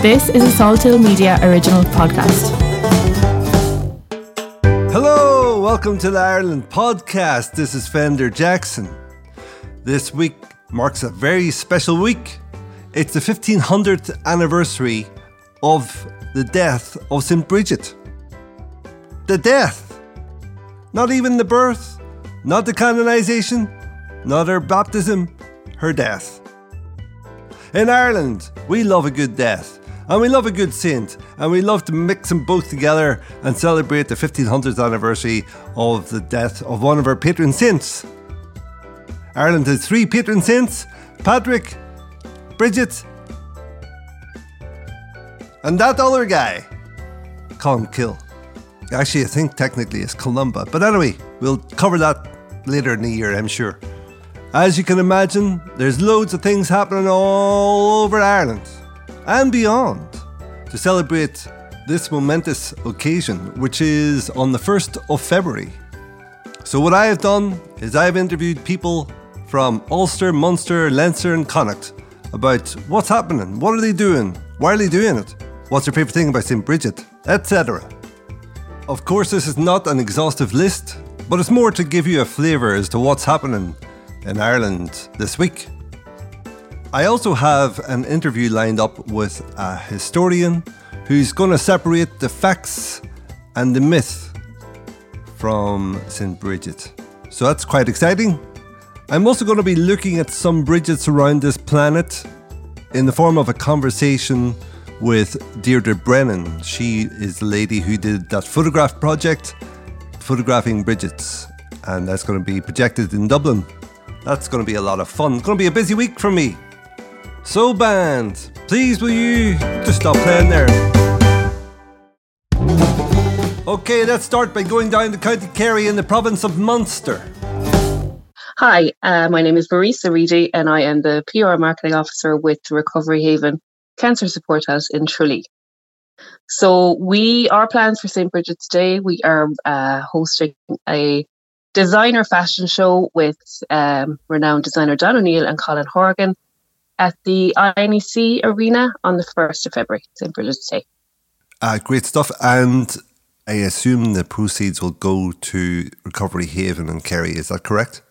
This is a Salthill Media original podcast. Hello, welcome to the Ireland podcast. This is Fender Jackson. This week marks a very special week. It's the 1500th anniversary of the death of St. Bridget. The death. Not even the birth, not the canonization, not her baptism, her death. In Ireland, we love a good death and we love a good saint and we love to mix them both together and celebrate the 1500th anniversary of the death of one of our patron saints. Ireland has three patron saints Patrick, Bridget, and that other guy, Columkill. Actually, I think technically it's Columba, but anyway, we'll cover that later in the year, I'm sure. As you can imagine, there's loads of things happening all over Ireland and beyond to celebrate this momentous occasion, which is on the 1st of February. So, what I have done is I've interviewed people from Ulster, Munster, Leinster, and Connacht about what's happening, what are they doing, why are they doing it, what's their favourite thing about St. Bridget, etc. Of course, this is not an exhaustive list, but it's more to give you a flavour as to what's happening in Ireland this week. I also have an interview lined up with a historian who's going to separate the facts and the myth from St. Bridget. So that's quite exciting. I'm also going to be looking at some Bridgets around this planet in the form of a conversation with Deirdre Brennan. She is the lady who did that photograph project, photographing Bridgets, and that's going to be projected in Dublin. That's going to be a lot of fun. It's going to be a busy week for me. So, band, please will you just stop playing there? Okay, let's start by going down to County Kerry in the province of Munster. Hi, uh, my name is Marisa Reedy, and I am the PR marketing officer with Recovery Haven Cancer Support House in Tralee. So, we our plans for St. Bridget's Day, we are uh, hosting a designer fashion show with um, renowned designer Don O'Neill and Colin Horgan at the INEC Arena on the 1st of February, St. Bridget's Day. Uh, great stuff. And I assume the proceeds will go to Recovery Haven and Kerry. Is that correct?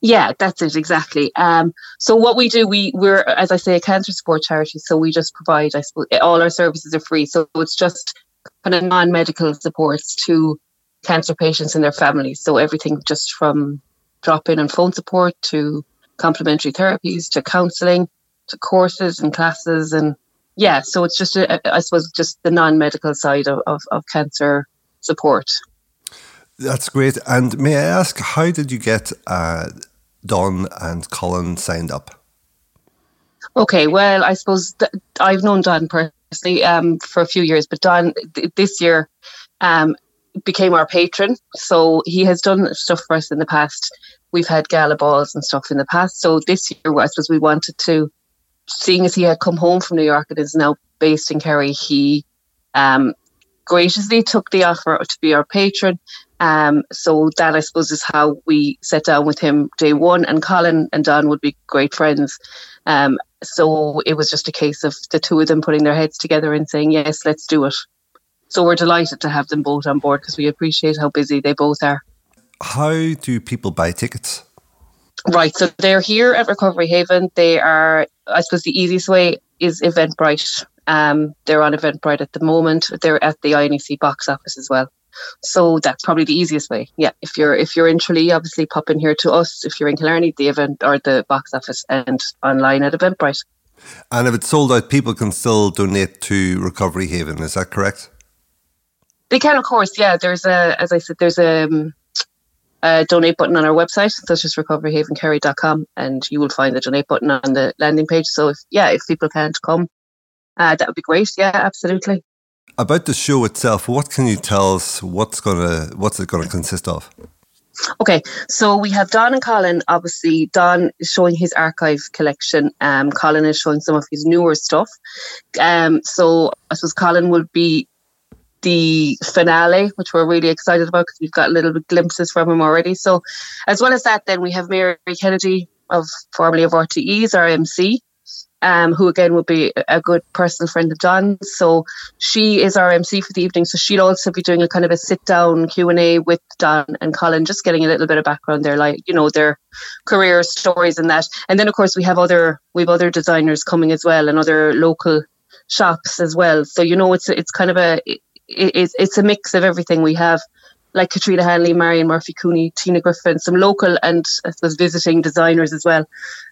Yeah, that's it exactly. Um, so what we do, we we're as I say, a cancer support charity. So we just provide, I suppose, all our services are free. So it's just kind of non-medical supports to cancer patients and their families. So everything just from drop-in and phone support to complementary therapies to counselling to courses and classes and yeah. So it's just a, I suppose just the non-medical side of, of, of cancer support. That's great. And may I ask, how did you get uh, Don and Colin signed up? Okay, well, I suppose th- I've known Don personally um, for a few years, but Don th- this year um, became our patron. So he has done stuff for us in the past. We've had gala balls and stuff in the past. So this year, I suppose we wanted to, seeing as he had come home from New York and is now based in Kerry, he um, graciously took the offer to be our patron. Um, so that I suppose is how we sat down with him day one. And Colin and Don would be great friends. Um, so it was just a case of the two of them putting their heads together and saying, yes, let's do it. So we're delighted to have them both on board because we appreciate how busy they both are. How do people buy tickets? Right, so they're here at Recovery Haven. They are, I suppose, the easiest way is Eventbrite. Um, they're on Eventbrite at the moment. They're at the INEC box office as well. So that's probably the easiest way. Yeah, if you're if you're in Tralee, obviously pop in here to us. If you're in Killarney, the event or the box office, and online at Eventbrite. And if it's sold out, people can still donate to Recovery Haven. Is that correct? They can, of course. Yeah, there's a as I said, there's a, um, a donate button on our website, such as recoveryhavenkerry.com, and you will find the donate button on the landing page. So if yeah, if people can't come, uh, that would be great. Yeah, absolutely. About the show itself, what can you tell us? What's gonna what's it gonna consist of? Okay, so we have Don and Colin. Obviously, Don is showing his archive collection. Um, Colin is showing some of his newer stuff. Um, so I suppose Colin will be the finale, which we're really excited about because we've got little glimpses from him already. So, as well as that, then we have Mary Kennedy of formerly of RTE's, our MC. um, who again will be a good personal friend of Don's. So she is our MC for the evening. So she'll also be doing a kind of a sit down Q and A with Don and Colin, just getting a little bit of background there, like you know their career stories and that. And then of course we have other we have other designers coming as well and other local shops as well. So you know it's it's kind of a it, it's it's a mix of everything we have. Like Katrina Hanley, Marion Murphy Cooney, Tina Griffin, some local and I suppose visiting designers as well.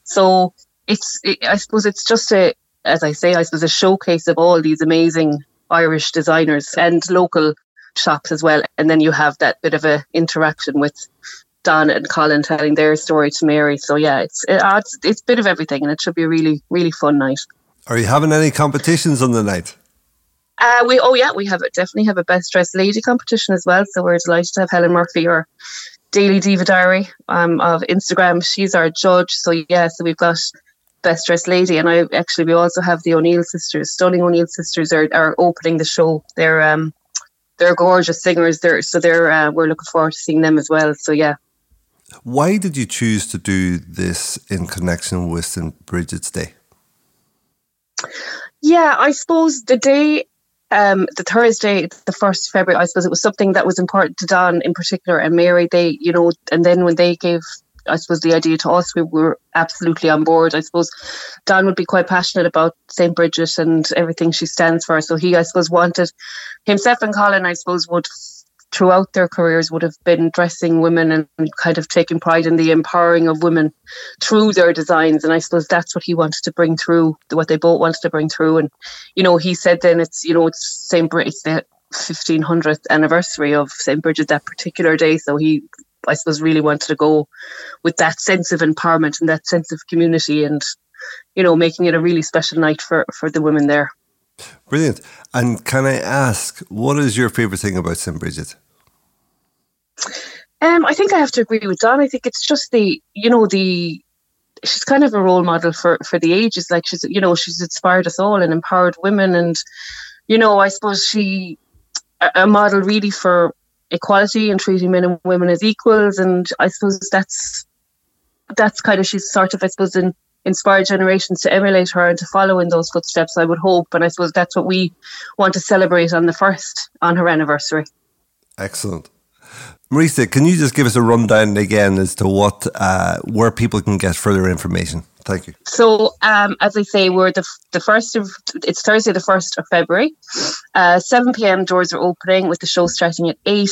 So it's it, I suppose it's just a as I say I suppose a showcase of all these amazing Irish designers and local shops as well. And then you have that bit of a interaction with Don and Colin telling their story to Mary. So yeah, it's it, it's it's a bit of everything, and it should be a really really fun night. Are you having any competitions on the night? Uh, we oh yeah, we have definitely have a best dressed lady competition as well. So we're delighted to have Helen Murphy, our Daily Diva Diary um, of Instagram. She's our judge. So yeah, so we've got best dressed lady, and I actually we also have the O'Neill sisters. Stunning O'Neill sisters are, are opening the show. They're um they're gorgeous singers. They're so they're uh, we're looking forward to seeing them as well. So yeah. Why did you choose to do this in connection with St. Bridget's Day? Yeah, I suppose the day, um, the Thursday, the first February, I suppose it was something that was important to Don in particular and Mary. They, you know, and then when they gave I suppose the idea to us, we were absolutely on board. I suppose Don would be quite passionate about St. Bridget and everything she stands for. So he, I suppose, wanted himself and Colin, I suppose, would throughout their careers would have been dressing women and kind of taking pride in the empowering of women through their designs. And I suppose that's what he wanted to bring through, what they both wanted to bring through. And, you know, he said then it's, you know, it's St. It's the 1500th anniversary of St. Bridget that particular day. So he, I suppose, really wanted to go with that sense of empowerment and that sense of community and, you know, making it a really special night for, for the women there. Brilliant. And can I ask, what is your favourite thing about St. Bridget? Um, I think I have to agree with Don. I think it's just the, you know, the she's kind of a role model for for the ages. Like she's, you know, she's inspired us all and empowered women, and you know, I suppose she a, model really for equality and treating men and women as equals. And I suppose that's that's kind of she's sort of, I suppose, in inspire generations to emulate her and to follow in those footsteps, I would hope. And I suppose that's what we want to celebrate on the first, on her anniversary. Excellent. Marisa, can you just give us a rundown again as to what, uh, where people can get further information? Thank you. So, um, as I say, we're the the first of it's Thursday, the first of February. Uh, Seven p.m. doors are opening with the show starting at eight.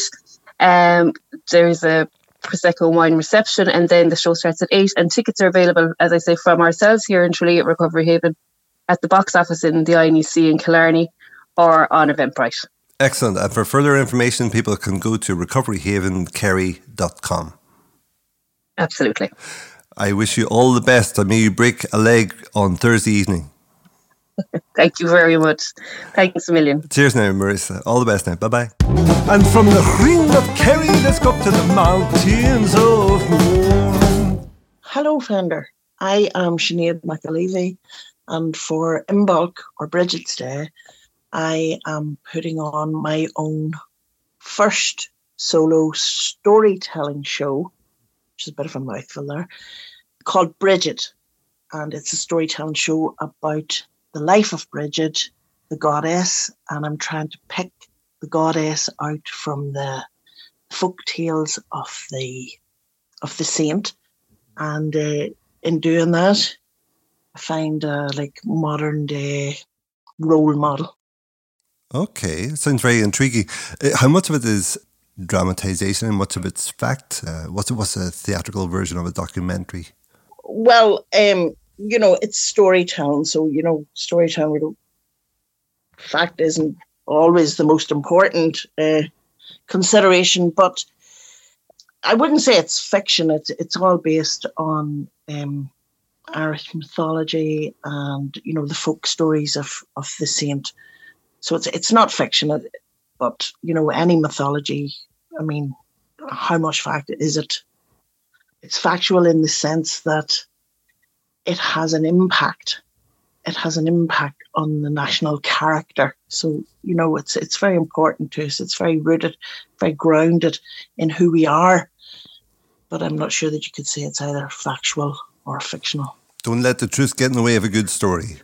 Um, there's a prosecco wine reception, and then the show starts at eight. And tickets are available, as I say, from ourselves here in Tralee at Recovery Haven, at the box office in the INEC in Killarney, or on Eventbrite. Excellent. And for further information, people can go to recoveryhavenkerry.com. Absolutely. I wish you all the best. I may you break a leg on Thursday evening. Thank you very much. Thanks a million. Cheers now, Marissa. All the best now. Bye bye. And from the ring of Kerry, let's go up to the mountains of Mourne. Hello, Fender. I am Sinead McAlevey, and for Imbolc or Bridget's Day, I am putting on my own first solo storytelling show, which is a bit of a mouthful there, called Bridget. And it's a storytelling show about the life of Bridget, the goddess, and I'm trying to pick the goddess out from the folk tales of the of the saint, and uh, in doing that, I find a like modern day role model. Okay, sounds very intriguing. Uh, how much of it is dramatization and much of it's fact? Uh, what's what's a theatrical version of a documentary? Well, um, you know, it's storytelling. So, you know, storytelling, fact isn't always the most important uh, consideration, but I wouldn't say it's fiction. It's it's all based on um, Irish mythology and you know the folk stories of of the saint. So it's it's not fiction, but you know any mythology. I mean, how much fact is it? It's factual in the sense that it has an impact. It has an impact on the national character. So, you know, it's it's very important to us. It's very rooted, very grounded in who we are. But I'm not sure that you could say it's either factual or fictional. Don't let the truth get in the way of a good story.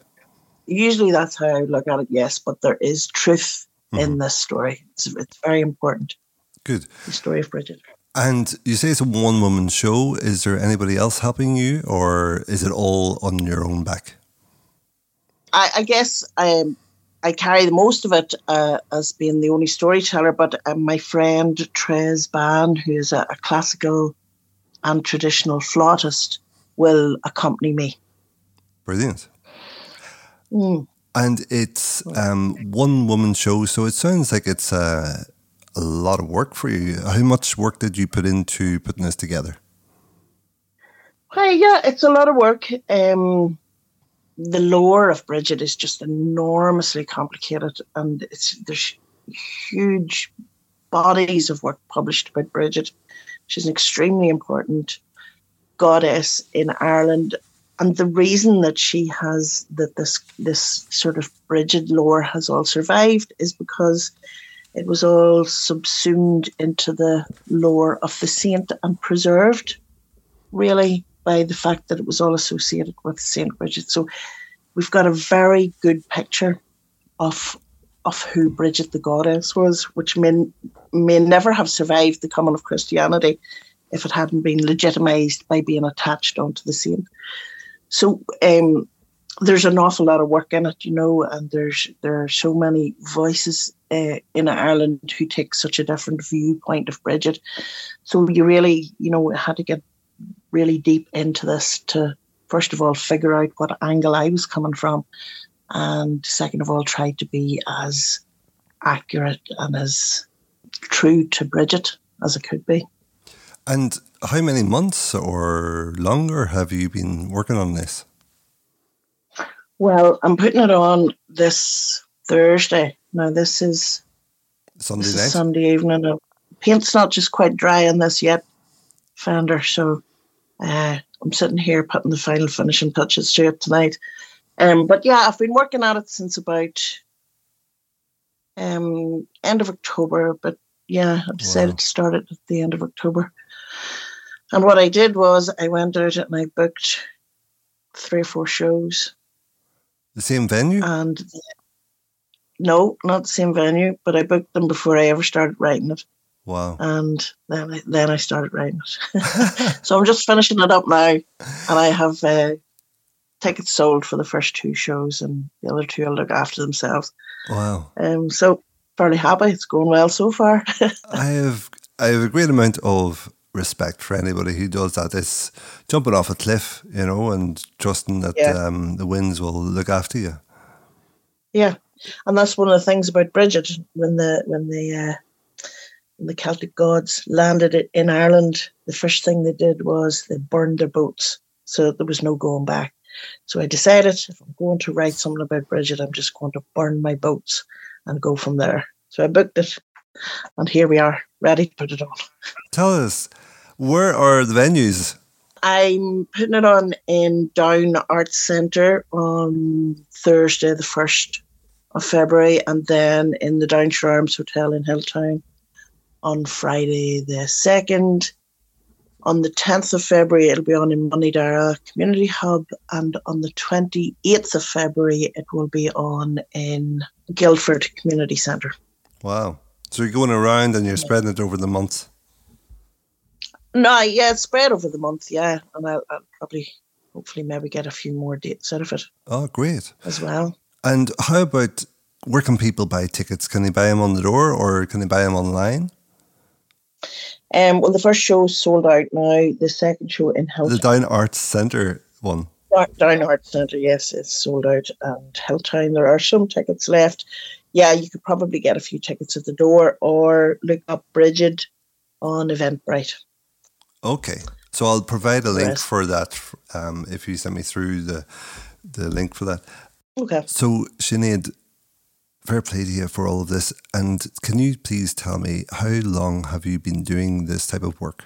Usually that's how I would look at it, yes, but there is truth Mm-hmm. in this story. It's, it's very important, Good. the story of Bridget. And you say it's a one woman show. Is there anybody else helping you, or is it all on your own back? I, I guess um, I carry the most of it uh, as being the only storyteller, but uh, my friend Trez Ban, who is a, a classical and traditional flautist, will accompany me. Brilliant. Mm. And it's um, one woman show, so it sounds like it's uh, a lot of work for you. How much work did you put into putting this together? Hey, yeah, it's a lot of work. Um, the lore of Bridget is just enormously complicated, and it's there's huge bodies of work published about Bridget. She's an extremely important goddess in Ireland, and the reason that she has that this this sort of Bridget lore has all survived is because it was all subsumed into the lore of the saint and preserved, really by the fact that it was all associated with Saint Bridget. So we've got a very good picture of of who Bridget the goddess was, which may, may never have survived the coming of Christianity if it hadn't been legitimized by being attached onto the saint. So um, there's an awful lot of work in it, you know, and there's there are so many voices uh, in Ireland who take such a different viewpoint of Bridget. So you really, you know, had to get really deep into this to first of all figure out what angle I was coming from, and second of all try to be as accurate and as true to Bridget as it could be. And how many months or longer have you been working on this? Well, I'm putting it on this Thursday. Now this is Sunday this is Sunday evening. Uh, Paint's not just quite dry on this yet, Fender. So uh, I'm sitting here putting the final finishing touches to it tonight. Um, but yeah, I've been working at it since about um, end of October. But yeah, I decided Wow. to start it at the end of October. And what I did was I went out and I booked three or four shows. the same venue? And no, not the same venue, but I booked them before I ever started writing it. wow. And then I, then I started writing it. so I'm just finishing it up now, and I have uh, tickets sold for the first two shows, and the other two will look after themselves. wow. Um, so fairly happy. It's going well so far. I have I have a great amount of respect for anybody who does that. It's jumping off a cliff, you know, and trusting that Yeah. um, the winds will look after you. yeah, and that's one of the things about Bridget when the when the uh, when the Celtic gods landed it in Ireland. The first thing they did was they burned their boats, so there was no going back. So I decided if I'm going to write something about Bridget, I'm just going to burn my boats and go from there. So I booked it, and here we are, ready to put it on. Tell us, where are the venues? I'm putting it on in Down Arts Centre on Thursday, the 1st of February, and then in the Downshire Arms Hotel in Hilltown on Friday, the 2nd. On the 10th of February, it'll be on in Moneydarragh Community Hub, and on the 28th of February, it will be on in Gilford Community Centre. Wow. So you're going around and you're spreading it over the month. No, yeah, it's spread over the month, yeah, and I'll, I'll probably, hopefully, maybe get a few more dates out of it Oh, great. as well. And how about where can people buy tickets? Can they buy them on the door or can they buy them online? Um, well, the first show is sold out now. The second show in Health The Down Arts Centre one. Down Arts Centre, yes, it's sold out. And Hilltown, there are some tickets left. Yeah, you could probably get a few tickets at the door or look up Bridget on Eventbrite. Okay. So I'll provide a link for that um, if you send me through the the link for that. Okay. So Sinead, fair play to you for all of this. And can you please tell me how long have you been doing this type of work?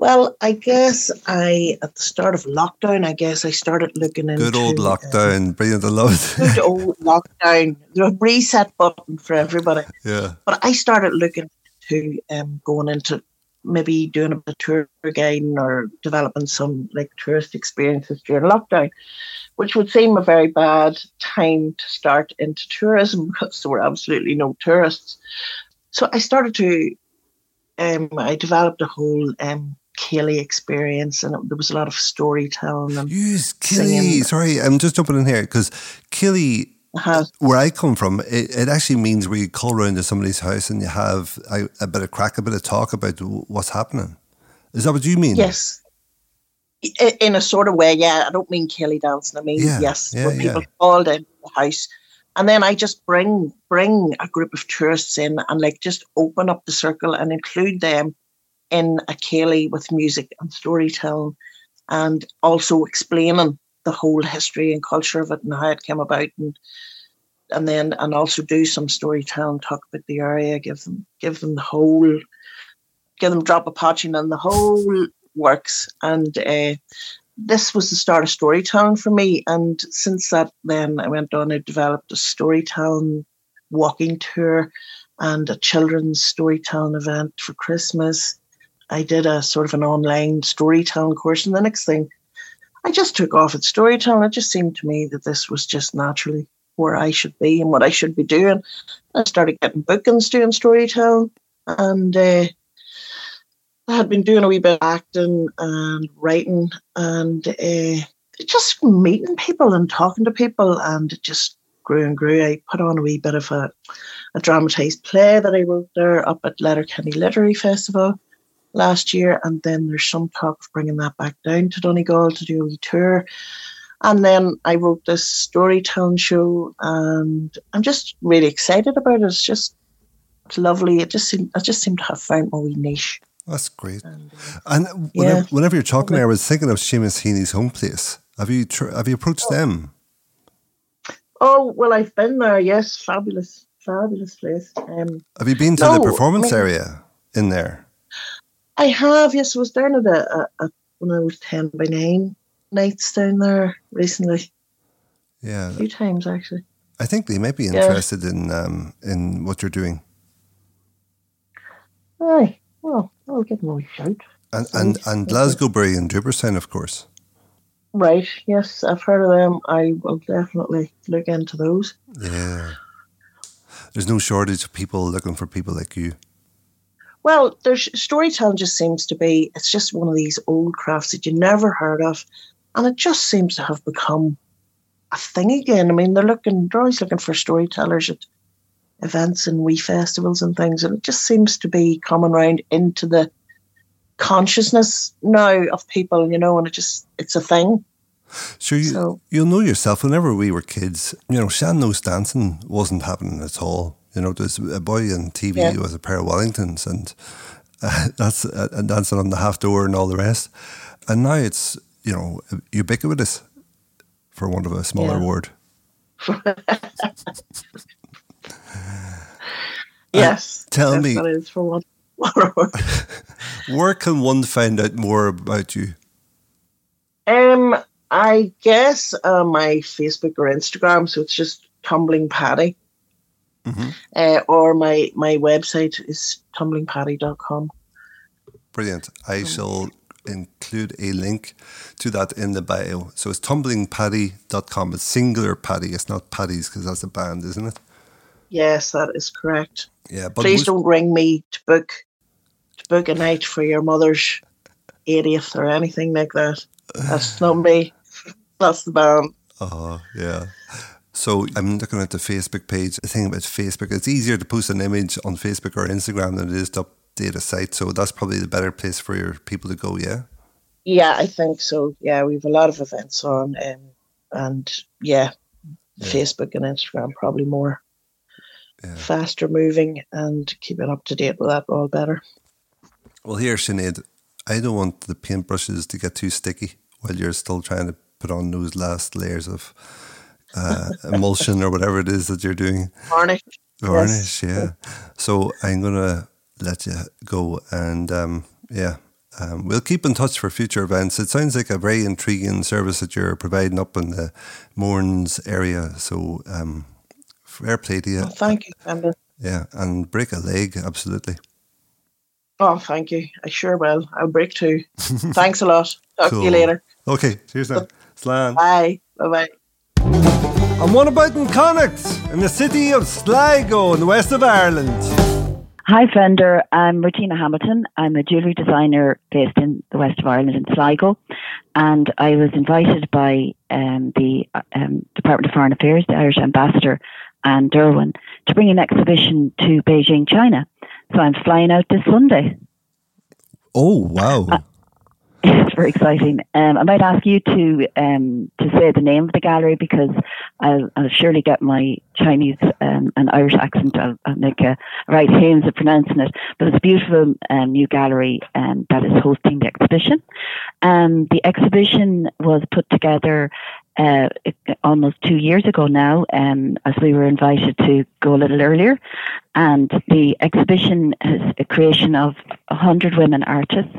Well, I guess I, at the start of lockdown, I guess I started looking into Good old uh, lockdown, brilliant. I love good old lockdown. The reset button for everybody. yeah. But I started looking to um, going into maybe doing a bit of tour guiding or developing some like tourist experiences during lockdown, which would seem a very bad time to start into tourism because there were absolutely no tourists. So I started to, um, I developed a whole um, céilí experience, and it, there was a lot of storytelling. And singing. Sorry, I'm just jumping in here because céilí. uh, where I come from, it, it actually means where you call around to somebody's house and you have a, a bit of crack, a bit of talk about what's happening. Is that what you mean? yes. In a sort of way, yeah. I don't mean céilí dancing. I mean, Yeah, yes, yeah, when people yeah. called in the house, and then I just bring bring a group of tourists in and like just open up the circle and include them in a céilí with music and storytelling, and also explaining the whole history and culture of it and how it came about, and and then and also do some storytelling, talk about the area, give them give them the whole, give them drop a poitín and the whole works. And uh, this was the start of storytelling for me. And since that, then I went on and developed a storytelling walking tour and a children's storytelling event for Christmas. I did a sort of an online storytelling course, and the next thing, I just took off at storytelling. It just seemed to me that this was just naturally where I should be and what I should be doing. I started getting bookings doing storytelling, and uh, I had been doing a wee bit of acting and writing, and uh, just meeting people and talking to people, and it just grew and grew. I put on a wee bit of a, a dramatised play that I wrote there up at Letterkenny Literary Festival last year, and then there's some talk of bringing that back down to Donegal to do a wee tour. And then I wrote this storytelling show, and I'm just really excited about it. It's just it's lovely. It just seemed I just seem to have found my wee niche. That's great. And, uh, And Yeah. whenever, whenever you're talking there, I was thinking of Seamus Heaney's HomePlace. Have you tr- have you approached them? oh well, I've been there. Yes, fabulous, fabulous place. Um, Have you been to the performance I mean- area in there? I have. Yes, I was down at a, a, a when I was ten by nine nights down there recently, Yeah, a few times actually. I think they might be Yeah. interested in um, in what you're doing. Aye, well, I'll give them a shout. And and, and. Glasgowbury and Draperstown, of course. Right. Yes, I've heard of them. I will definitely look into those. Yeah. There's no shortage of people looking for people like you. Well, there's storytelling just seems to be it's just one of these old crafts that you never heard of, and it just seems to have become a thing again. I mean, they're looking they're always looking for storytellers at events and wee festivals and things, and it just seems to be coming round into the consciousness now of people, you know, and it just it's a thing. Sure, you, So- you'll know yourself. Whenever we were kids, you know, sean-nós dancing wasn't happening at all. You know, there's a boy on TV Yeah. with a pair of Wellingtons and uh, that's uh, and dancing on the half door and all the rest. And now it's you know ubiquitous, for want of a smaller Yeah. word. Yes. tell me- for one. Where can one find out more about you? Um, I guess uh, my Facebook or Instagram, so it's just Tumbling Paddy. Mhm. Uh, or my, my website is tumblingpaddy.com. Brilliant. I shall include a link to that in the bio. So it's tumblingpaddy.com. It's singular paddy. It's not paddies because that's a band, isn't it? Yes, that is correct. Yeah. But Please most- don't ring me to book to book a night for your mother's 80th or anything like that. That's not me. That's the band. Oh, yeah. So I'm looking at the Facebook page. The thing about Facebook, it's easier to post an image on Facebook or Instagram than it is to update a site. So that's probably the better place for your people to go, yeah? Yeah, I think so. Yeah, we have a lot of events on, um, and yeah, Yeah. Facebook and Instagram probably more Yeah. faster moving and keeping up to date with that all better. Well, here, Sinead, I don't want the paintbrushes to get too sticky while you're still trying to put on those last layers of uh, emulsion or whatever it is that you're doing. Varnish. Varnish, yeah. So I'm going to let you go and um, yeah. Um, we'll keep in touch for future events. It sounds like a very intriguing service that you're providing up in the Mournes area. So, um, fair play to you. Well, thank you, Amber. Yeah, and break a leg, absolutely. Oh, thank you. I sure will. I'll break two. Thanks a lot. Talk to Cool. you later. Okay, cheers now. Slan. Bye. Bye bye. And what about in Connacht, in the city of Sligo in the west of Ireland? Hi, Fender. I'm Martina Hamilton. I'm a jewellery designer based in the west of Ireland in Sligo. And I was invited by um, the um, Department of Foreign Affairs, the Irish ambassador, and Derwin, to bring an exhibition to Beijing, China. So I'm flying out this Sunday. Oh, wow. It's very exciting. Um, I might ask you to um, to say the name of the gallery because I'll, I'll surely get my Chinese um, and Irish accent. I'll, I'll make a right hands of pronouncing it. But it's a beautiful um, new gallery um, that is hosting the exhibition. Um, the exhibition was put together uh, almost two years ago now, um, as we were invited to go a little earlier. And the exhibition is a creation of 100 women artists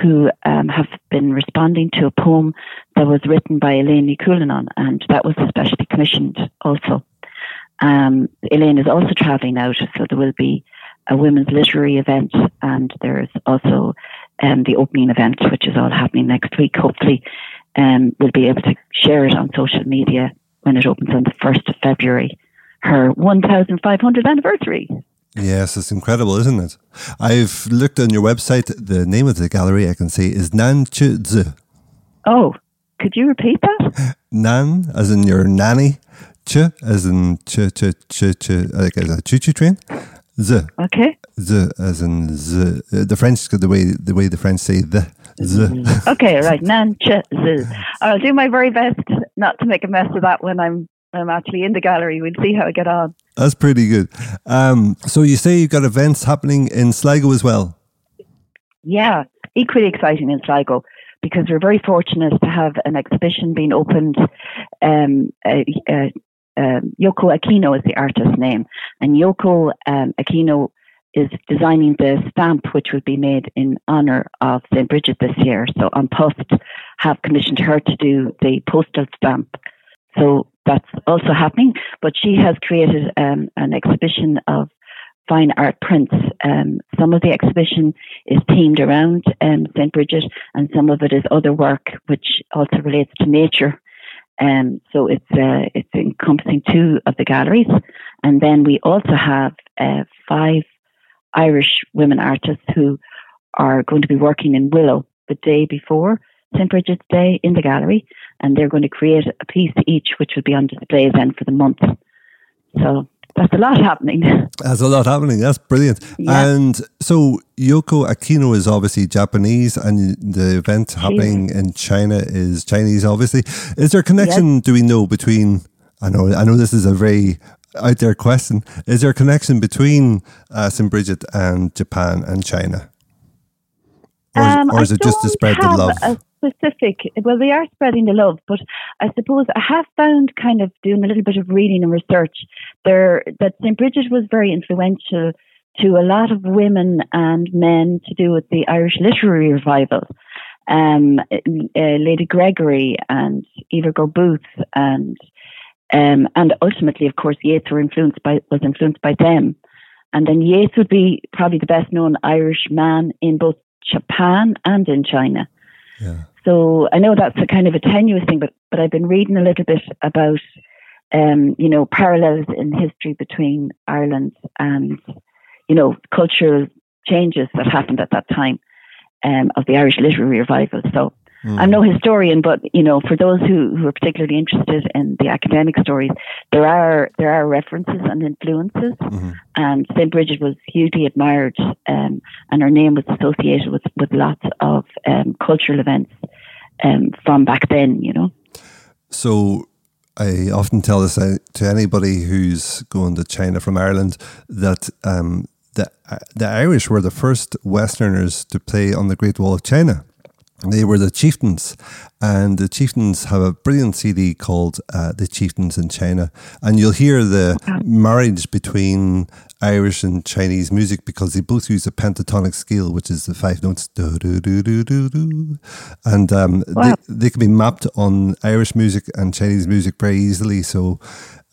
who um, have been responding to a poem that was written by Eiléan Ní Chuilleanáin, and that was especially commissioned also. Um, Elaine is also travelling out, so there will be a women's literary event, and there's also um, the opening event, which is all happening next week. Hopefully, um, we'll be able to share it on social media when it opens on the 1st of February, her 1,500th anniversary. Yes, it's incredible, isn't it? I've looked on your website. The name of the gallery I can see is Nan Chu Zi. Oh, could you repeat that? Nan, as in your nanny. Ch, as in ch, ch, ch, ch, like as a choo choo train. Z, Okay. z, as in z. Uh, The French, the way the way the French say the z. Okay, right. Nan ch z. I'll do my very best not to make a mess of that when I'm I'm actually in the gallery. We'll see how I get on. That's pretty good. Um, so you say you've got events happening in Sligo as well. Yeah, equally exciting in Sligo because we're very fortunate to have an exhibition being opened. Um, uh, uh, um, Yoko Akino is the artist's name, and Yoko um, Akino is designing the stamp which will be made in honour of St. Bridget this year. So on Post have commissioned her to do the postal stamp. So that's also happening. But she has created um, an exhibition of fine art prints. Um, some of the exhibition is themed around um, St. Bridget, and some of it is other work which also relates to nature. Um, so it's uh, it's encompassing two of the galleries, and then we also have uh, five Irish women artists who are going to be working in Willow the day before St. Bridget's Day in the gallery, and they're going to create a piece each, which will be on display then for the month. So that's a lot happening. That's a lot happening. That's brilliant. Yeah. And so Yoko Akino is obviously Japanese, and the event happening in China is Chinese. Obviously, is there a connection? Do we know between? I know. I know this is a very out there question. Is there a connection between uh, St. Bridget and Japan and China, or, is- Um, or is it just to spread the love? A specific. Well, they are spreading the love, but I suppose I have found, kind of doing a little bit of reading and research, there that St. Bridget was very influential to a lot of women and men to do with the Irish literary revival. Um, uh, Lady Gregory and Eva Gore-Booth and um, and ultimately, of course, Yeats were influenced by was influenced by them. And then Yeats would be probably the best known Irish man in both Japan and in China. Yeah. So I know that's a kind of a tenuous thing, but but I've been reading a little bit about um, you know parallels in history between Ireland and you know cultural changes that happened at that time um, of the Irish literary revival. So I'm no historian, but you know, for those who, who are particularly interested in the academic stories, there are there are references and influences. Mhm. And St. Bridget was hugely admired, um, and her name was associated with with lots of um, cultural events um, from back then. You know. So I often tell this uh, to anybody who's going to China from Ireland that um, the uh, the Irish were the first Westerners to play on the Great Wall of China. They were the chieftains, and the chieftains have a brilliant CD called uh, "The Chieftains in China," and you'll hear the marriage between Irish and Chinese music because they both use a pentatonic scale, which is the five notes, do do do do do do, and um, Wow. they, they can be mapped on Irish music and Chinese music very easily. So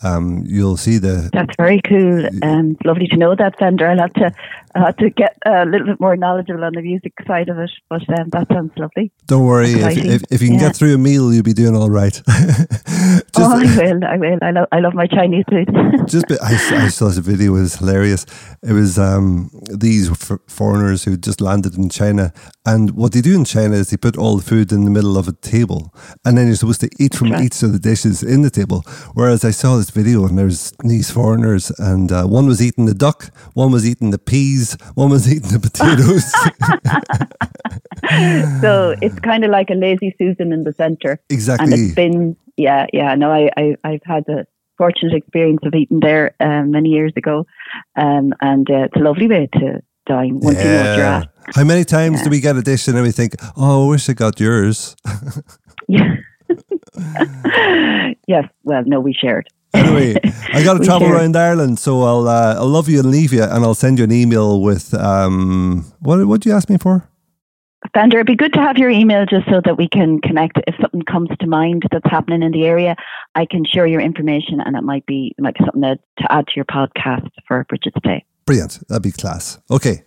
um, you'll see the That's very cool. Um, it's lovely to know that, Fender. I'll have to I had to get a little bit more knowledgeable on the music side of it, but um, that sounds lovely. Don't worry, if, if, if, you can yeah. get through a meal, you'll be doing all right. just, oh, I will, I will. I love, I love my Chinese food. just, I, I saw the video; it was hilarious. It was um, these foreigners who just landed in China, and what they do in China is they put all the food in the middle of a table, and then you're supposed to eat from right. each of the dishes in the table. Whereas I saw this video, and there's these foreigners, and uh, one was eating the duck, one was eating the peas, one was eating the potatoes. so it's kind of like a lazy Susan in the center. Exactly. And it's been, yeah, yeah. No, I, I, I've had the fortunate experience of eating there um, many years ago, um, and uh, it's a lovely way to dine once yeah. you know what you're at. How many times yeah. do we get a dish and we think, "Oh, I wish I got yours"? yeah. yes. Well, no, we shared. Anyway, I got to travel shared. around Ireland, so I'll uh, I'll love you and leave you, and I'll send you an email with um what what do you ask me for. Fender, it'd be good to have your email just so that we can connect. If something comes to mind that's happening in the area, I can share your information, and it might be it might be something to, to add to your podcast for Bridget's Day. Brilliant. That'd be class. Okay.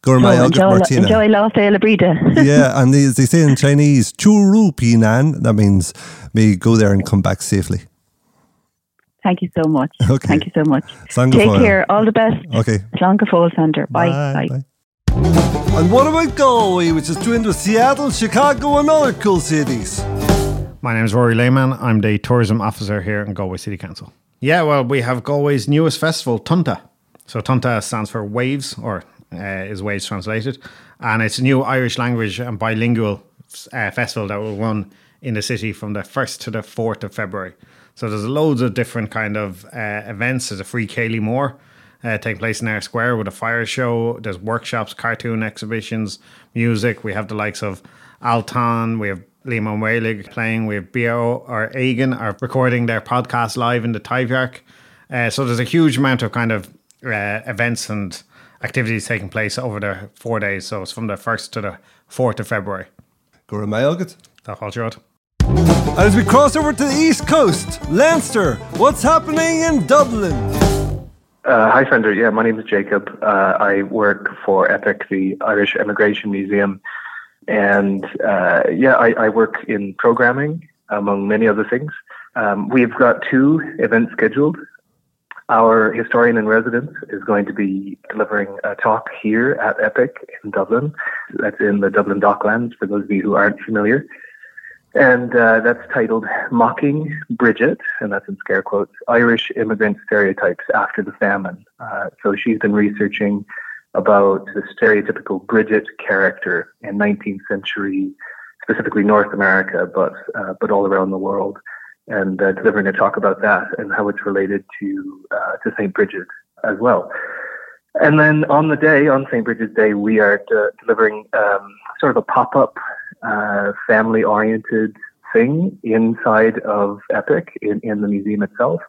Gourmet so enjoy, Martina. Enjoy Lá Bríde. yeah, and they, they say in Chinese, "chu ru Pinan. That means may go there and come back safely. Thank you so much. Okay. Thank you so much. Take care. All the best. Okay. Slánga Center. Bye. Bye. Bye. Bye. And what about Galway, which is twinned with Seattle, Chicago, and other cool cities? My name is Rory Lehman. I'm the tourism officer here in Galway City Council. Yeah, well, we have Galway's newest festival, Tonnta. So Tonnta stands for Waves, or uh, is Waves translated, and it's a new Irish language and bilingual uh, festival that will run in the city from the first to the fourth of February. So there's loads of different kind of uh, events. There's a free Céilí Mór uh, taking place in Eyre Square with a fire show. There's workshops, cartoon exhibitions, music. We have the likes of Altan. We have Liam O'Whalig playing. We have Beo ar Éigean are recording their podcast live in the Tyve uh, so there's a huge amount of kind of uh, events and activities taking place over the four days. So it's from the 1st to the 4th of February. Go Mayogit. That's all And as we cross over to the East Coast, Leinster, what's happening in Dublin? Uh, hi, Fender. Yeah, my name is Jacob. Uh, I work for EPIC, the Irish Immigration Museum. And uh, yeah, I, I, work in programming, among many other things. Um, we've got two events scheduled our historian in residence is going to be delivering a talk here at EPIC in Dublin. That's in the Dublin Docklands, for those of you who aren't familiar. And uh, that's titled Mocking Bridget, and that's in scare quotes, Irish Immigrant Stereotypes After the Famine. Uh, so she's been researching about the stereotypical Bridget character in 19th century, specifically North America, but, uh, but all around the world and uh, delivering a talk about that and how it's related to uh, to St. Bridget as well. And then on the day, on St. Bridget's Day, we are de- delivering um, sort of a pop up, uh, family oriented thing inside of EPIC in, in the museum itself.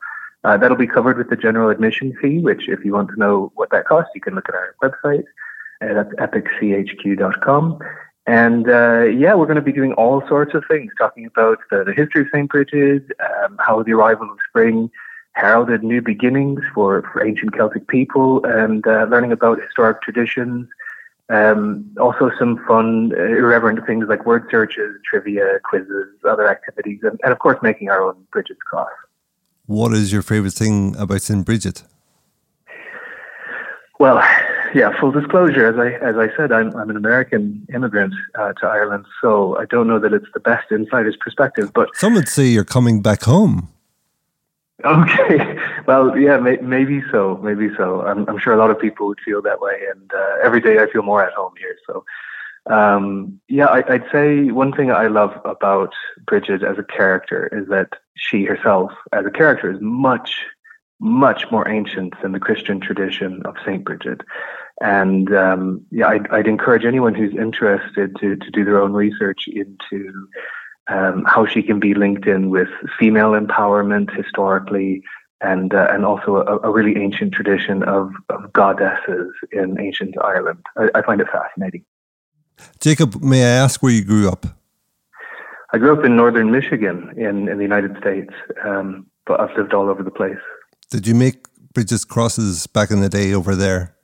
Uh, that'll be covered with the general admission fee, which, if you want to know what that costs, you can look at our website. Uh, that's epicchq.com. And uh, yeah, we're going to be doing all sorts of things, talking about the, the history of St. Bridget, um, how the arrival of spring heralded new beginnings for, for ancient Celtic people, and uh, learning about historic traditions. Um, also, some fun, uh, irreverent things like word searches, trivia, quizzes, other activities, and, and of course, making our own Bridget's cross. What is your favorite thing about St. Bridget? Well, yeah, full disclosure, as I as I said, I'm I'm an American immigrant uh, to Ireland, so I don't know that it's the best insider's perspective. But some would say you're coming back home. Okay, well, yeah, may, maybe so, maybe so. I'm I'm sure a lot of people would feel that way, and uh, every day I feel more at home here. So, um, yeah, I, I'd say one thing I love about Bridget as a character is that she herself, as a character, is much much more ancient than the Christian tradition of Saint Bridget. And um, yeah, I'd, I'd, encourage anyone who's interested to, to do their own research into um, how she can be linked in with female empowerment historically, and uh, and also a, a, really ancient tradition of, of goddesses in ancient Ireland. I, I, find it fascinating. Jacob, may I ask where you grew up? I grew up in northern Michigan in, in the United States, um, but I've lived all over the place. Did you make bridges crosses back in the day over there?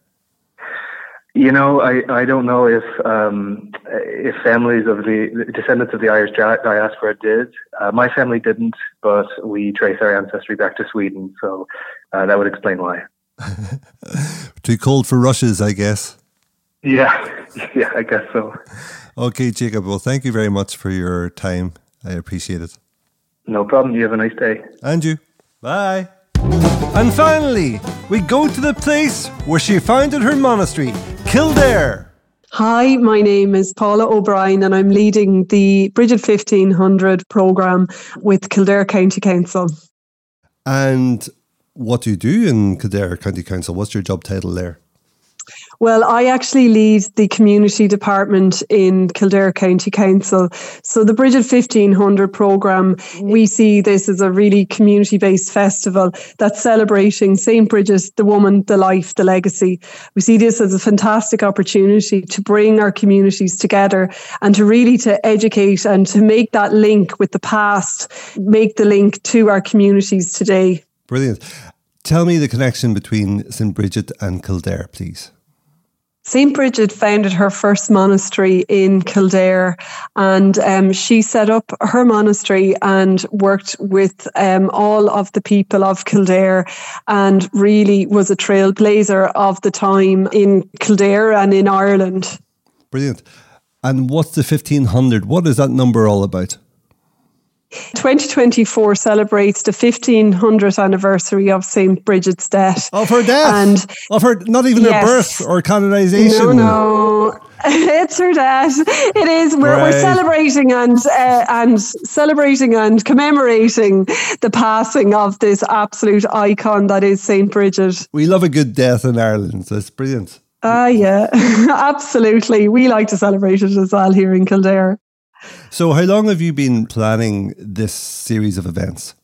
You know, I, I don't know if um, if families of the descendants of the Irish diaspora did. Uh, my family didn't, but we trace our ancestry back to Sweden, so uh, that would explain why. Too cold for rushes, I guess. Yeah, yeah, I guess so. Okay, Jacob. Well, thank you very much for your time. I appreciate it. No problem. You have a nice day. And you. Bye. And finally, we go to the place where she founded her monastery, Kildare. Hi, my name is Paula O'Brien, and I'm leading the Bridget 1500 programme with Kildare County Council. And what do you do in Kildare County Council? What's your job title there? Well, I actually lead the community department in Kildare County Council. So the Bridget 1500 programme, we see this as a really community based festival that's celebrating St. Bridget, the woman, the life, the legacy. We see this as a fantastic opportunity to bring our communities together and to really to educate and to make that link with the past, make the link to our communities today. Brilliant. Tell me the connection between St. Bridget and Kildare, please. St. Bridget founded her first monastery in Kildare and um, she set up her monastery and worked with um, all of the people of Kildare and really was a trailblazer of the time in Kildare and in Ireland. Brilliant. And what's the 1500? What is that number all about? 2024 celebrates the 1500th anniversary of St. Bridget's death. Of her death? And of her, not even yes. her birth or canonization? No, no. it's her death. It is. We're, right. we're celebrating and uh, and celebrating and commemorating the passing of this absolute icon that is St. Bridget. We love a good death in Ireland. That's brilliant. Ah, uh, yeah, absolutely. We like to celebrate it as well here in Kildare. So, how long have you been planning this series of events?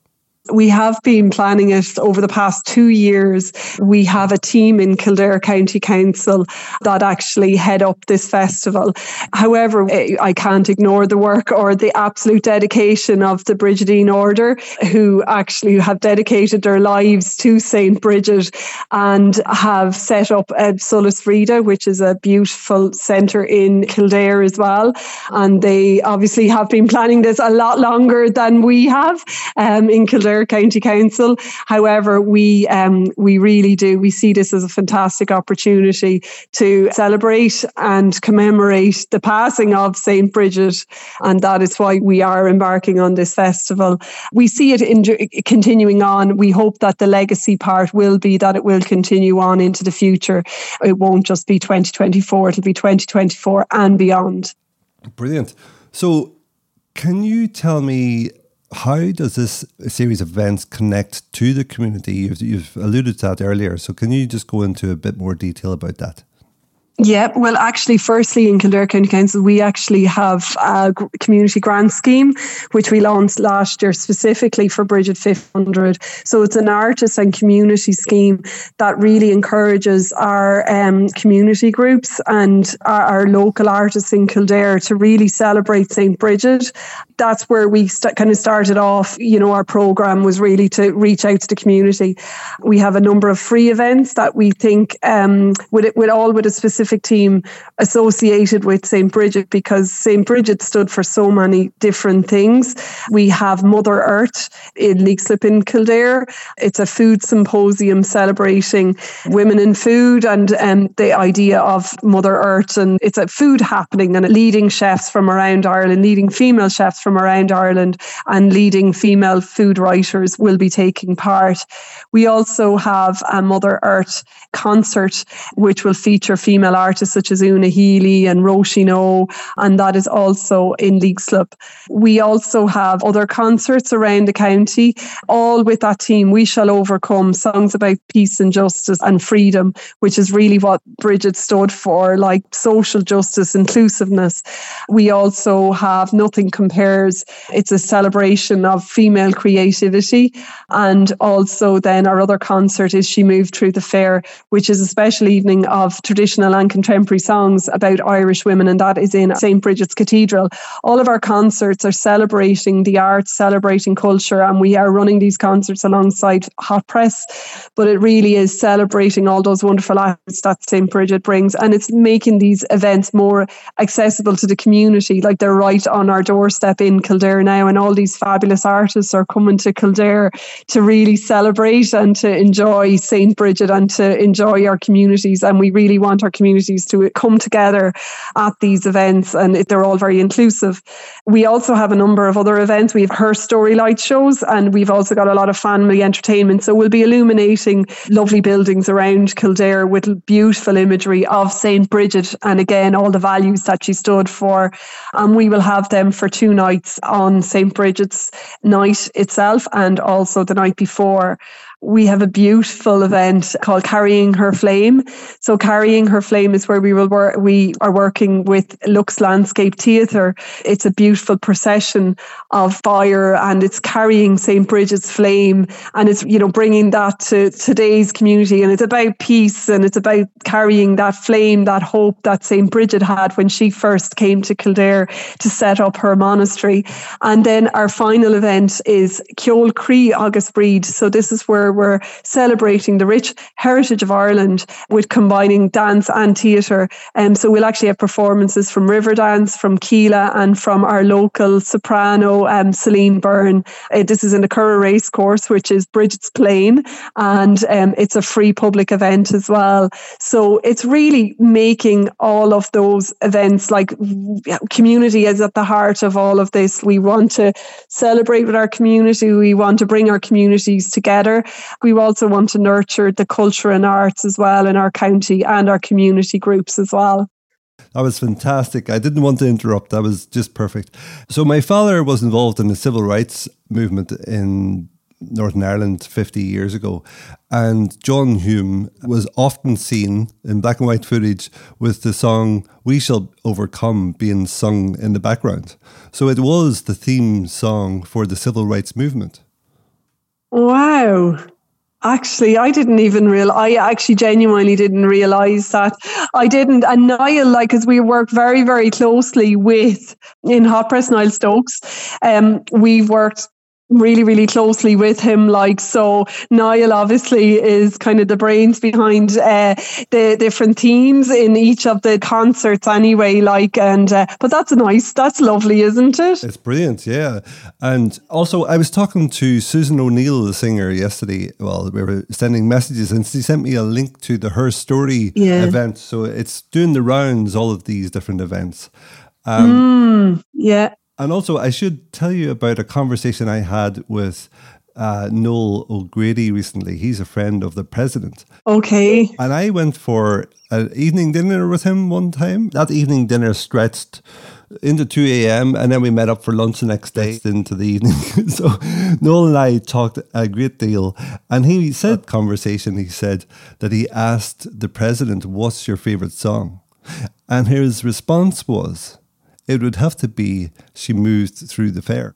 We have been planning it over the past two years. We have a team in Kildare County Council that actually head up this festival. However, eh, I can't ignore the work or the absolute dedication of the Brigidine Order, who actually have dedicated their lives to St. Bridget and have set up a Solas Bhríde, which is a beautiful centre in Kildare as well. And they obviously have been planning this a lot longer than we have um, in Kildare County Council. However, we um, we really do we see this as a fantastic opportunity to celebrate and commemorate the passing of Saint Bridget, and that is why we are embarking on this festival. We see it in, continuing on. We hope that the legacy part will be that it will continue on into the future. It won't just be 2024; it'll be 2024 and beyond. Brilliant. So, can you tell me how does this series of events connect to the community? You've, you've alluded to that earlier. So, can you just go into a bit more detail about that? Yeah, well, actually, firstly, in Kildare County Council, we actually have a community grant scheme, which we launched last year specifically for Bridget 500. So it's an artist and community scheme that really encourages our um, community groups and our, our, local artists in Kildare to really celebrate St. Bridget. That's where we st- kind of started off. You know, our program was really to reach out to the community. We have a number of free events that we think, um, with, with all with a specific team associated with St. Bridget because St. Bridget stood for so many different things. We have Mother Earth in Leixlip in Kildare. It's a food symposium celebrating women in food and um, the idea of Mother Earth. And it's a food happening and leading chefs from around Ireland, leading female chefs from around Ireland, and leading female food writers will be taking part. We also have a Mother Earth concert, which will feature female artists such as Una Healy and Roisin O, and that is also in Leixlip. We also have other concerts around the county, all with that team, We Shall Overcome, songs about peace and justice and freedom, which is really what Bridget stood for, like social justice, inclusiveness. We also have Nothing Compares. It's a celebration of female creativity. And also then our other concert is She Moved Through the Fair, which is a special evening of traditional and contemporary songs about Irish women, and that is in St. Bridget's Cathedral. All of our concerts are celebrating the arts, celebrating culture, and we are running these concerts alongside Hot Press. But it really is celebrating all those wonderful arts that St. Bridget brings, and it's making these events more accessible to the community. Like they're right on our doorstep in Kildare now, and all these fabulous artists are coming to Kildare to really celebrate and to enjoy St. Bridget and to enjoy our communities. And we really want our communities to come together at these events, and they're all very inclusive. We also have a number of other events. We have her story light shows, and we've also got a lot of family entertainment. So we'll be illuminating lovely buildings around Kildare with beautiful imagery of St. Bridget and again all the values that she stood for. And we will have them for two nights on St. Bridget's night itself and also the night before we have a beautiful event called Carrying Her Flame. So Carrying Her Flame is where we will work we are working with Lux Landscape Theatre. It's a beautiful procession of fire and it's carrying St. Bridget's flame and it's you know bringing that to today's community and it's about peace and it's about carrying that flame that hope that St. Bridget had when she first came to Kildare to set up her monastery. And then our final event is Ceol Cree August Breed. So this is where we're celebrating the rich heritage of Ireland with combining dance and theatre. And um, so we'll actually have performances from Riverdance, from Kila, and from our local soprano, um, Celine Byrne. Uh, this is in the Curragh Race Course, which is Bridget's Plain, and um, it's a free public event as well. So it's really making all of those events like community is at the heart of all of this. We want to celebrate with our community. We want to bring our communities together. We also want to nurture the culture and arts as well in our county and our community groups as well. That was fantastic. I didn't want to interrupt. That was just perfect. So, my father was involved in the civil rights movement in Northern Ireland 50 years ago. And John Hume was often seen in black and white footage with the song We Shall Overcome being sung in the background. So it was the theme song for the civil rights movement. Wow. Actually, I didn't even real. I actually genuinely didn't realize that. I didn't. And Niall, like, as we work very, very closely with in Hot Press Niall Stokes, um, we've worked really, really closely with him. Like, so Niall obviously is kind of the brains behind uh, the different themes in each of the concerts anyway. Like, and, uh, but that's nice. That's lovely, isn't it? It's brilliant. Yeah. And also, I was talking to Susan O'Neill, the singer, yesterday. Well, we were sending messages and she sent me a link to the Her Story yeah. event. So it's doing the rounds, all of these different events. Um, mm, yeah. And also, I should tell you about a conversation I had with uh, Noel O'Grady recently. He's a friend of the president. Okay. And I went for an evening dinner with him one time. That evening dinner stretched into 2 a.m. and then we met up for lunch the next day into the evening. so Noel and I talked a great deal. And he said, conversation, he said that he asked the president, What's your favorite song? And his response was, it would have to be she moved through the fair.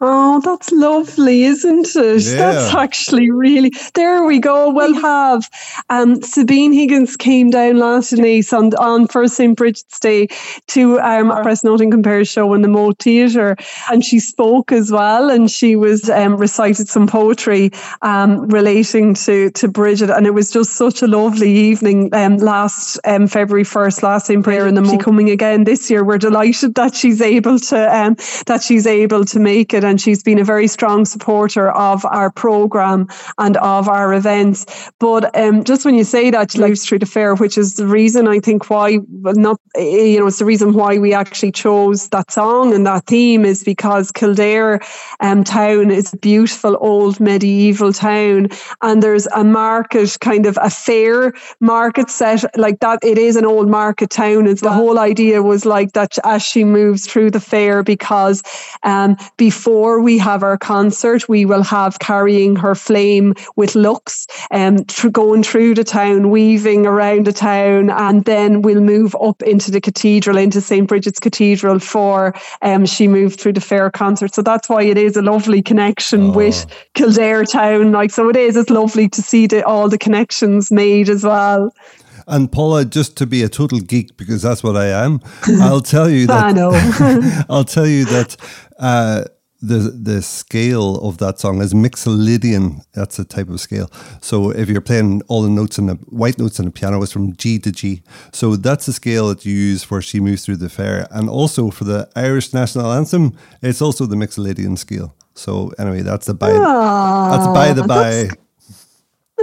Oh, that's lovely, isn't it? Yeah. That's actually really. There we go. We'll have um, Sabina Higgins came down last night on on First St Bridget's Day to um, our Press Noting Compare show in the Moat Theatre, and she spoke as well, and she was um, recited some poetry um, relating to to Bridget, and it was just such a lovely evening. Um, last um, February first, last St Prayer in the Moat. coming again this year. We're delighted that she's able to um, that she's able to make it and she's been a very strong supporter of our program and of our events. But um, just when you say that, she lives through the fair, which is the reason I think why, not, eh, you know, it's the reason why we actually chose that song and that theme is because Kildare um, town is a beautiful old medieval town and there's a market, kind of a fair market set like that. It is an old market town. It's the whole idea was like that as she moves through the fair because um, before before we have our concert, we will have carrying her flame with Lux and um, going through the town, weaving around the town, and then we'll move up into the cathedral, into St. Bridget's Cathedral for um, She Moved Through the Fair concert. So that's why it is a lovely connection oh. with Kildare town. Like, so it is, it's lovely to see the, all the connections made as well. And Paula, just to be a total geek, because that's what I am, I'll tell you that. I know. I'll tell you that uh, the the scale of that song is mixolydian. That's a type of scale. So if you're playing all the notes in the white notes on the piano, it's from G to G. So that's the scale that you use for "She Moves Through the Fair," and also for the Irish national anthem, it's also the mixolydian scale. So anyway, that's the by that's ah, by the by.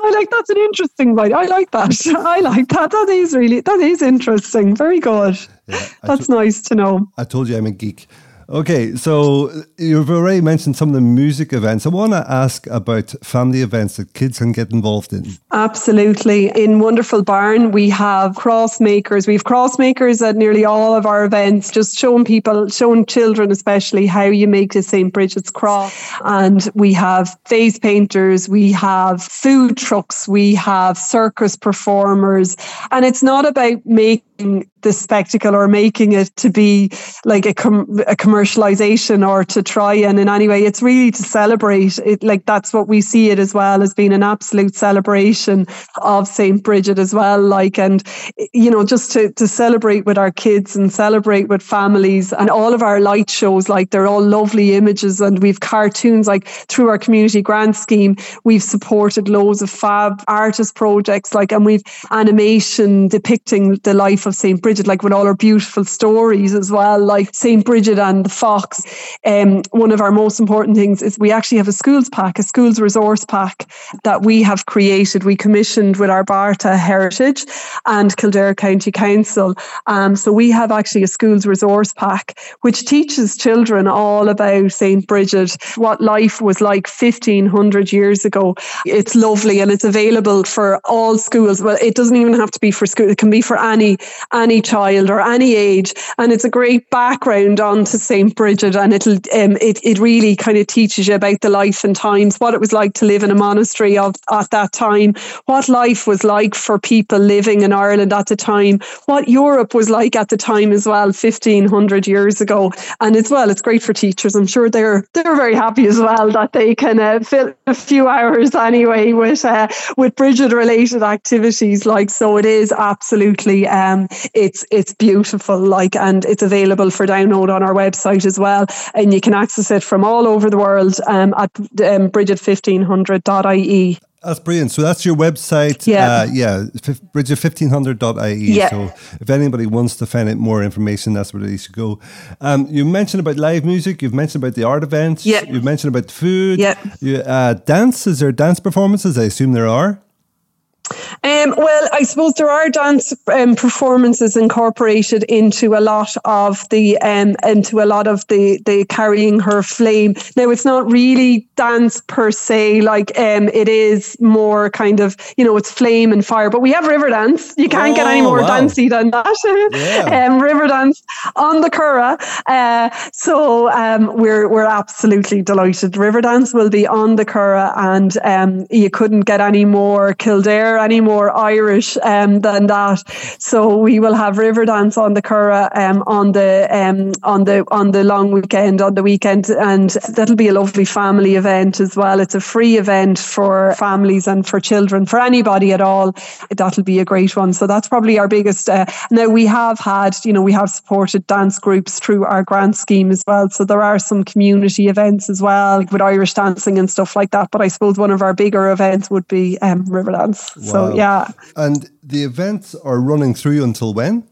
I like that's an interesting one. I like that. I like that. That is really that is interesting. Very good. Yeah, That's to- nice to know. I told you I'm a geek. Okay, so you've already mentioned some of the music events. I want to ask about family events that kids can get involved in. Absolutely. In Wonderful Barn, we have cross makers. We have cross makers at nearly all of our events, just showing people, showing children especially how you make a St. Bridget's cross. And we have face painters, we have food trucks, we have circus performers. And it's not about making the spectacle or making it to be like a, com- a commercialization or to try and in any way it's really to celebrate it like that's what we see it as well as being an absolute celebration of St. Bridget as well like and you know just to, to celebrate with our kids and celebrate with families and all of our light shows like they're all lovely images and we've cartoons like through our community grant scheme we've supported loads of fab artist projects like and we've animation depicting the life of St. Bridget like with all our beautiful stories as well like St. Bridget and the Fox um, one of our most important things is we actually have a schools pack a schools resource pack that we have created we commissioned with our Barta Heritage and Kildare County Council um, so we have actually a schools resource pack which teaches children all about St. Bridget what life was like 1500 years ago it's lovely and it's available for all schools well it doesn't even have to be for school it can be for any any child or any age and it's a great background onto St. Bridget and it'll um, it, it really kind of teaches you about the life and times what it was like to live in a monastery of, at that time what life was like for people living in Ireland at the time what Europe was like at the time as well 1500 years ago and as well it's great for teachers I'm sure they're they're very happy as well that they can uh, fill a few hours anyway with uh, with Bridget related activities like so it is absolutely um it's it's beautiful like and it's available for download on our website as well and you can access it from all over the world um, at um, brigid1500.ie That's brilliant. So that's your website. Yeah. Uh, yeah. fif- Brigid1500.ie. Yeah. So if anybody wants to find out more information, that's where they should go. Um, you mentioned about live music. You've mentioned about the art events. Yeah. You've mentioned about food. Yeah. You, uh, dance. Is there dance performances? I assume there are. Um, well, I suppose there are dance um, performances incorporated into a lot of the um, into a lot of the the carrying her flame. Now, it's not really dance per se, like um, it is more kind of you know it's flame and fire. But we have Riverdance. You can't get any Oh, more wow. dancey than that. Yeah. um, Riverdance on the Curragh. Uh, so um, we're we're absolutely delighted. Riverdance will be on the Curragh, and um, you couldn't get any more Kildare, any more Irish um, than that. So we will have Riverdance on the Curragh um, on the um, on the on the long weekend on the weekend, and that'll be a lovely family event as well. It's a free event for families and for children, for anybody at all. That'll be a great one. So that's probably our biggest. Uh, now we have had, you know, we have supported dance groups through our grant scheme as well. So there are some community events as well like with Irish dancing and stuff like that. But I suppose one of our bigger events would be um, Riverdance. Wow. So yeah. And the events are running through until when?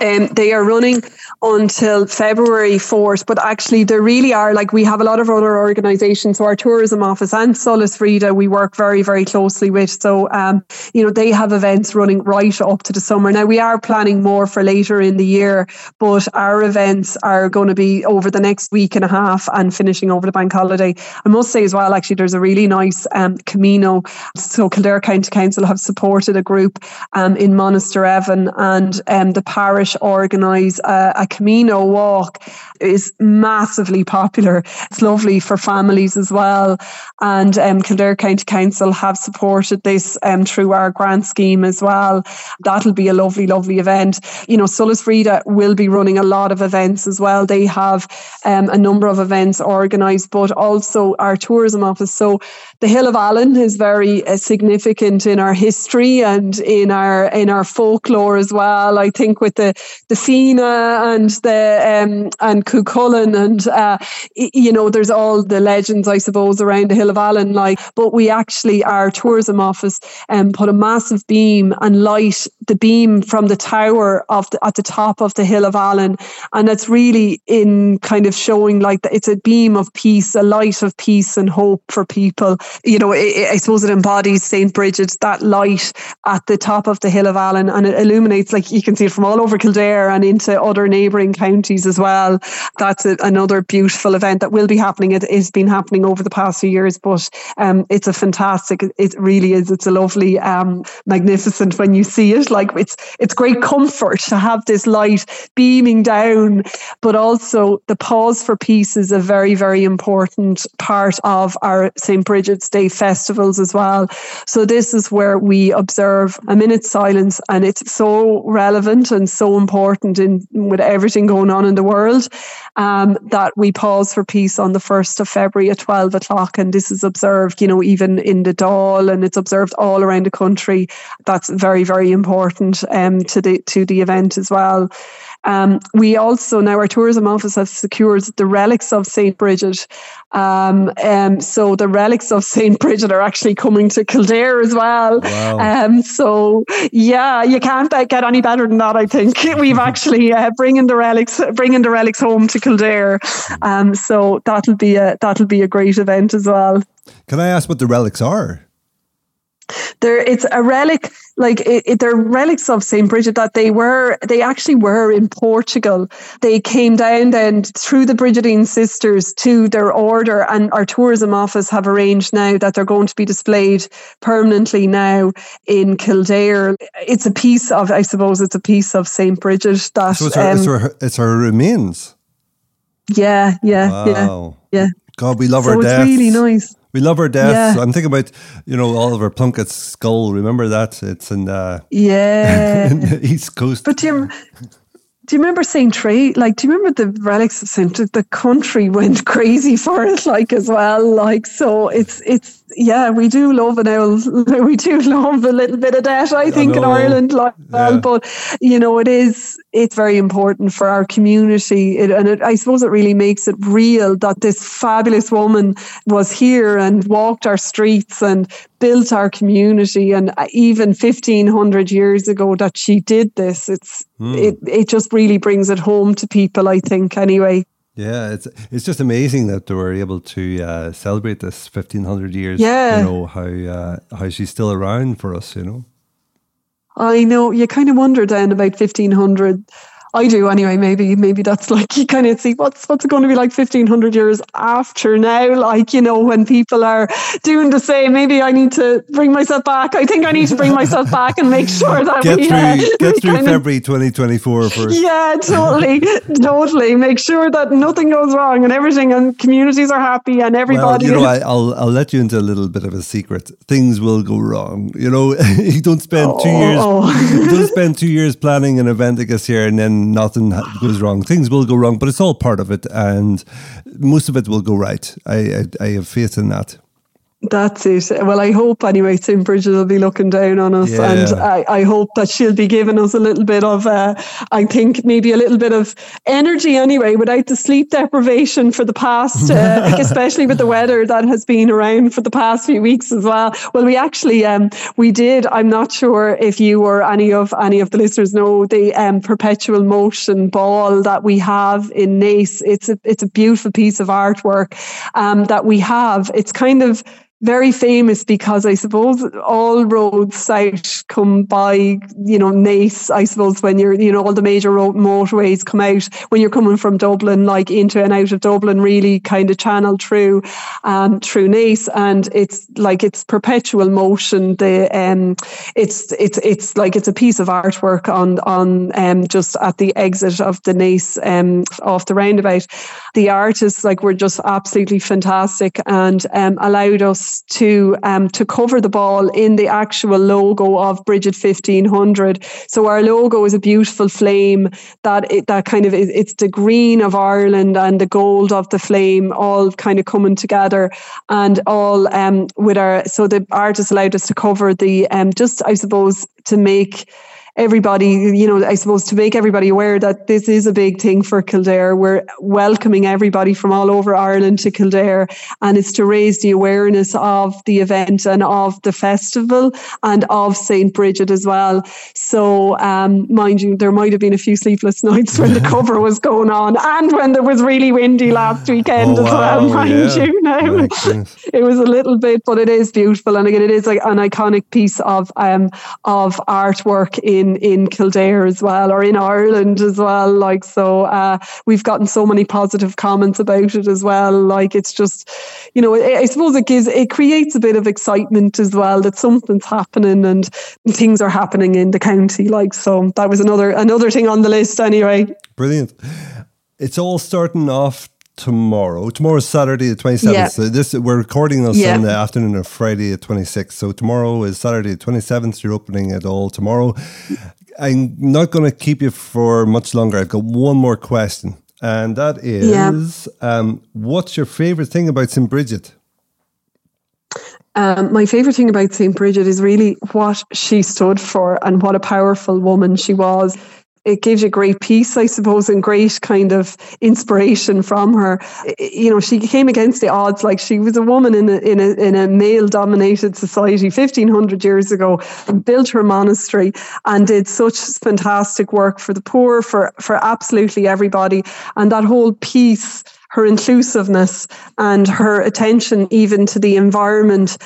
Um, they are running until February 4th, but actually, they really are like we have a lot of other organisations. So, our tourism office and Solas Bhríde, we work very, very closely with. So, um, you know, they have events running right up to the summer. Now, we are planning more for later in the year, but our events are going to be over the next week and a half and finishing over the bank holiday. I must say as well, actually, there's a really nice um, Camino. So, Kildare County Council have supported a group um, in Monasterevin, and um, the parish organise a, a Camino walk. is massively popular. It's lovely for families as well, and um, Kildare County Council have supported this um, through our grant scheme as well. That'll be a lovely, lovely event. You know, Solas Bhríde will be running a lot of events as well. They have um, a number of events organised, but also our tourism office. So the Hill of Allen is very uh, significant in our history and in our in our folklore as well. I think with the the Fianna and the um, and Cuchulainn and uh, you know there's all the legends I suppose around the Hill of Allen. Like, but we actually our tourism office um, put a massive beam and light the beam from the tower of the, at the top of the Hill of Allen, and that's really in kind of showing like that it's a beam of peace, a light of peace and hope for people you know, it, I suppose it embodies St. Bridget's, that light at the top of the Hill of Allen, and it illuminates, like you can see it from all over Kildare and into other neighbouring counties as well. That's a, another beautiful event that will be happening. It has been happening over the past few years, but um, it's a fantastic, it really is. It's a lovely, um, magnificent when you see it. Like it's, it's great comfort to have this light beaming down, but also the pause for peace is a very, very important part of our St. Bridget's Day festivals as well. So this is where we observe a minute's silence, and it's so relevant and so important in with everything going on in the world um, that we pause for peace on the first of February at twelve o'clock, and this is observed, you know, even in the Dáil, and it's observed all around the country. That's very very important um, to the to the event as well. Um, we also now our tourism office has secured the relics of Saint Bridget. Um, um, so the relics of Saint Bridget are actually coming to Kildare as well. Wow. Um, so yeah, you can't get any better than that. I think we've actually uh, bringing the relics, bringing the relics home to Kildare. Um, so that'll be a that'll be a great event as well. Can I ask what the relics are? There, it's a relic, like it, it, they're relics of Saint Bridget that they were, they actually were in Portugal. They came down then through the Brigidine sisters to their order, and our tourism office have arranged now that they're going to be displayed permanently now in Kildare. It's a piece of, I suppose, it's a piece of Saint Bridget that. So it's her, um, it's her, it's her remains. Yeah, yeah, wow. yeah, yeah. God, we love so her. It's death. really nice. We love her death. Yeah. I'm thinking about, you know, Oliver Plunkett's skull. Remember that? It's in, uh, yeah. in the East Coast. But do you, do you remember St. Trey? Like, do you remember the relics of St. The country went crazy for it, like, as well. Like, so it's, it's, yeah, we do love an owl. We do love a little bit of debt, I think, I in Ireland, like yeah. well. But you know, it is it's very important for our community, it, and it, I suppose it really makes it real that this fabulous woman was here and walked our streets and built our community, and even fifteen hundred years ago that she did this. It's mm. it it just really brings it home to people. I think anyway. Yeah, it's it's just amazing that they were able to uh, celebrate this fifteen hundred years. Yeah, you know how uh, how she's still around for us. You know, I know you kind of wonder then about fifteen hundred I do anyway. Maybe maybe that's like you kind of see what's what's it going to be like fifteen hundred years after now. Like you know when people are doing the same. Maybe I need to bring myself back. I think I need to bring myself back and make sure that get we through uh, get through February twenty twenty four first. Yeah, totally, totally. Make sure that nothing goes wrong and everything, and communities are happy and everybody. Well, you know, I, will I'll let you into a little bit of a secret. Things will go wrong. You know, you don't spend oh. two years. Oh. you don't spend two years planning an event like this here and then nothing goes wrong. Things will go wrong, but it's all part of it, and most of it will go right. I I, I have faith in that. That's it. Well, I hope anyway, St. Bridget will be looking down on us. Yeah. And I, I hope that she'll be giving us a little bit of, uh, I think maybe a little bit of energy anyway, without the sleep deprivation for the past, uh, especially with the weather that has been around for the past few weeks as well. Well, we actually, um, we did, I'm not sure if you or any of, any of the listeners know the um, perpetual motion ball that we have in Naas. It's a, it's a beautiful piece of artwork um, that we have. It's kind of, very famous because I suppose all roads south come by, you know, Naas, I suppose, when you're, you know, all the major road motorways come out when you're coming from Dublin, like into and out of Dublin, really kind of channel through, um, through Naas. And it's like, it's perpetual motion. The, um, it's, it's, it's like, it's a piece of artwork on, on, um, just at the exit of the Naas, um, off the roundabout. The artists, like, were just absolutely fantastic and, um, allowed us to um, to cover the ball in the actual logo of Bridget 1500. So our logo is a beautiful flame that it, that kind of it's the green of Ireland and the gold of the flame all kind of coming together and all um, with our so the artist allowed us to cover the um, just I suppose to make everybody, you know, I suppose to make everybody aware that this is a big thing for Kildare. We're welcoming everybody from all over Ireland to Kildare, and it's to raise the awareness of the event and of the festival and of St. Bridget as well. So, um, mind you, there might have been a few sleepless nights when the cover was going on and when there was really windy last weekend Oh, as well, wow, mind yeah. you. Now, it was a little bit, but it is beautiful, and again, it is like an iconic piece of um of artwork in in Kildare as well, or in Ireland as well. Like so, uh, we've gotten so many positive comments about it as well. Like it's just, you know, I, I suppose it gives it creates a bit of excitement as well that something's happening and things are happening in the county. Like so, that was another another thing on the list anyway. Brilliant. It's all starting off tomorrow. Tomorrow's Saturday the 27th. Yeah. So this we're recording on Yeah. Sunday afternoon of Friday the 26th. So tomorrow is Saturday the 27th. You're opening it all tomorrow. I'm not going to keep you for much longer. I've got one more question. And that is um, what's your favorite thing about St. Bridget? Um, my favorite thing about St. Bridget is really what she stood for and what a powerful woman she was. It gives you great peace, I suppose, and great kind of inspiration from her. You know, she came against the odds. Like she was a woman in a in a in a male dominated society, fifteen hundred years ago, and built her monastery and did such fantastic work for the poor, for for absolutely everybody. And that whole peace her inclusiveness and her attention even to the environment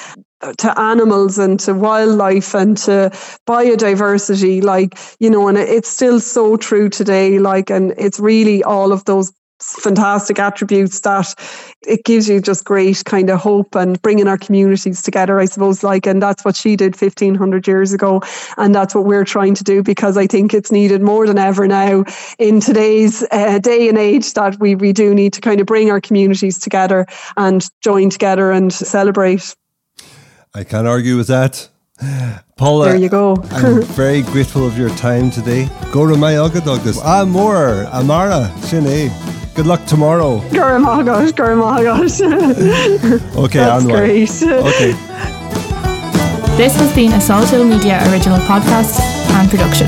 to animals and to wildlife and to biodiversity like you know and it's still so true today like and it's really all of those fantastic attributes that it gives you just great kind of hope and bringing our communities together i suppose like and that's what she did 1500 years ago and that's what we're trying to do because i think it's needed more than ever now in today's uh, day and age that we, we do need to kind of bring our communities together and join together and celebrate I can't argue with that. Paula, there you go I'm very grateful of your time today. Go to my Agadogus. Ah, more. Amara, Shine. Good luck tomorrow. Girl, my gosh, girl, my gosh. Okay, That's onward. great. Okay. This has been a Salto Media original podcast and production.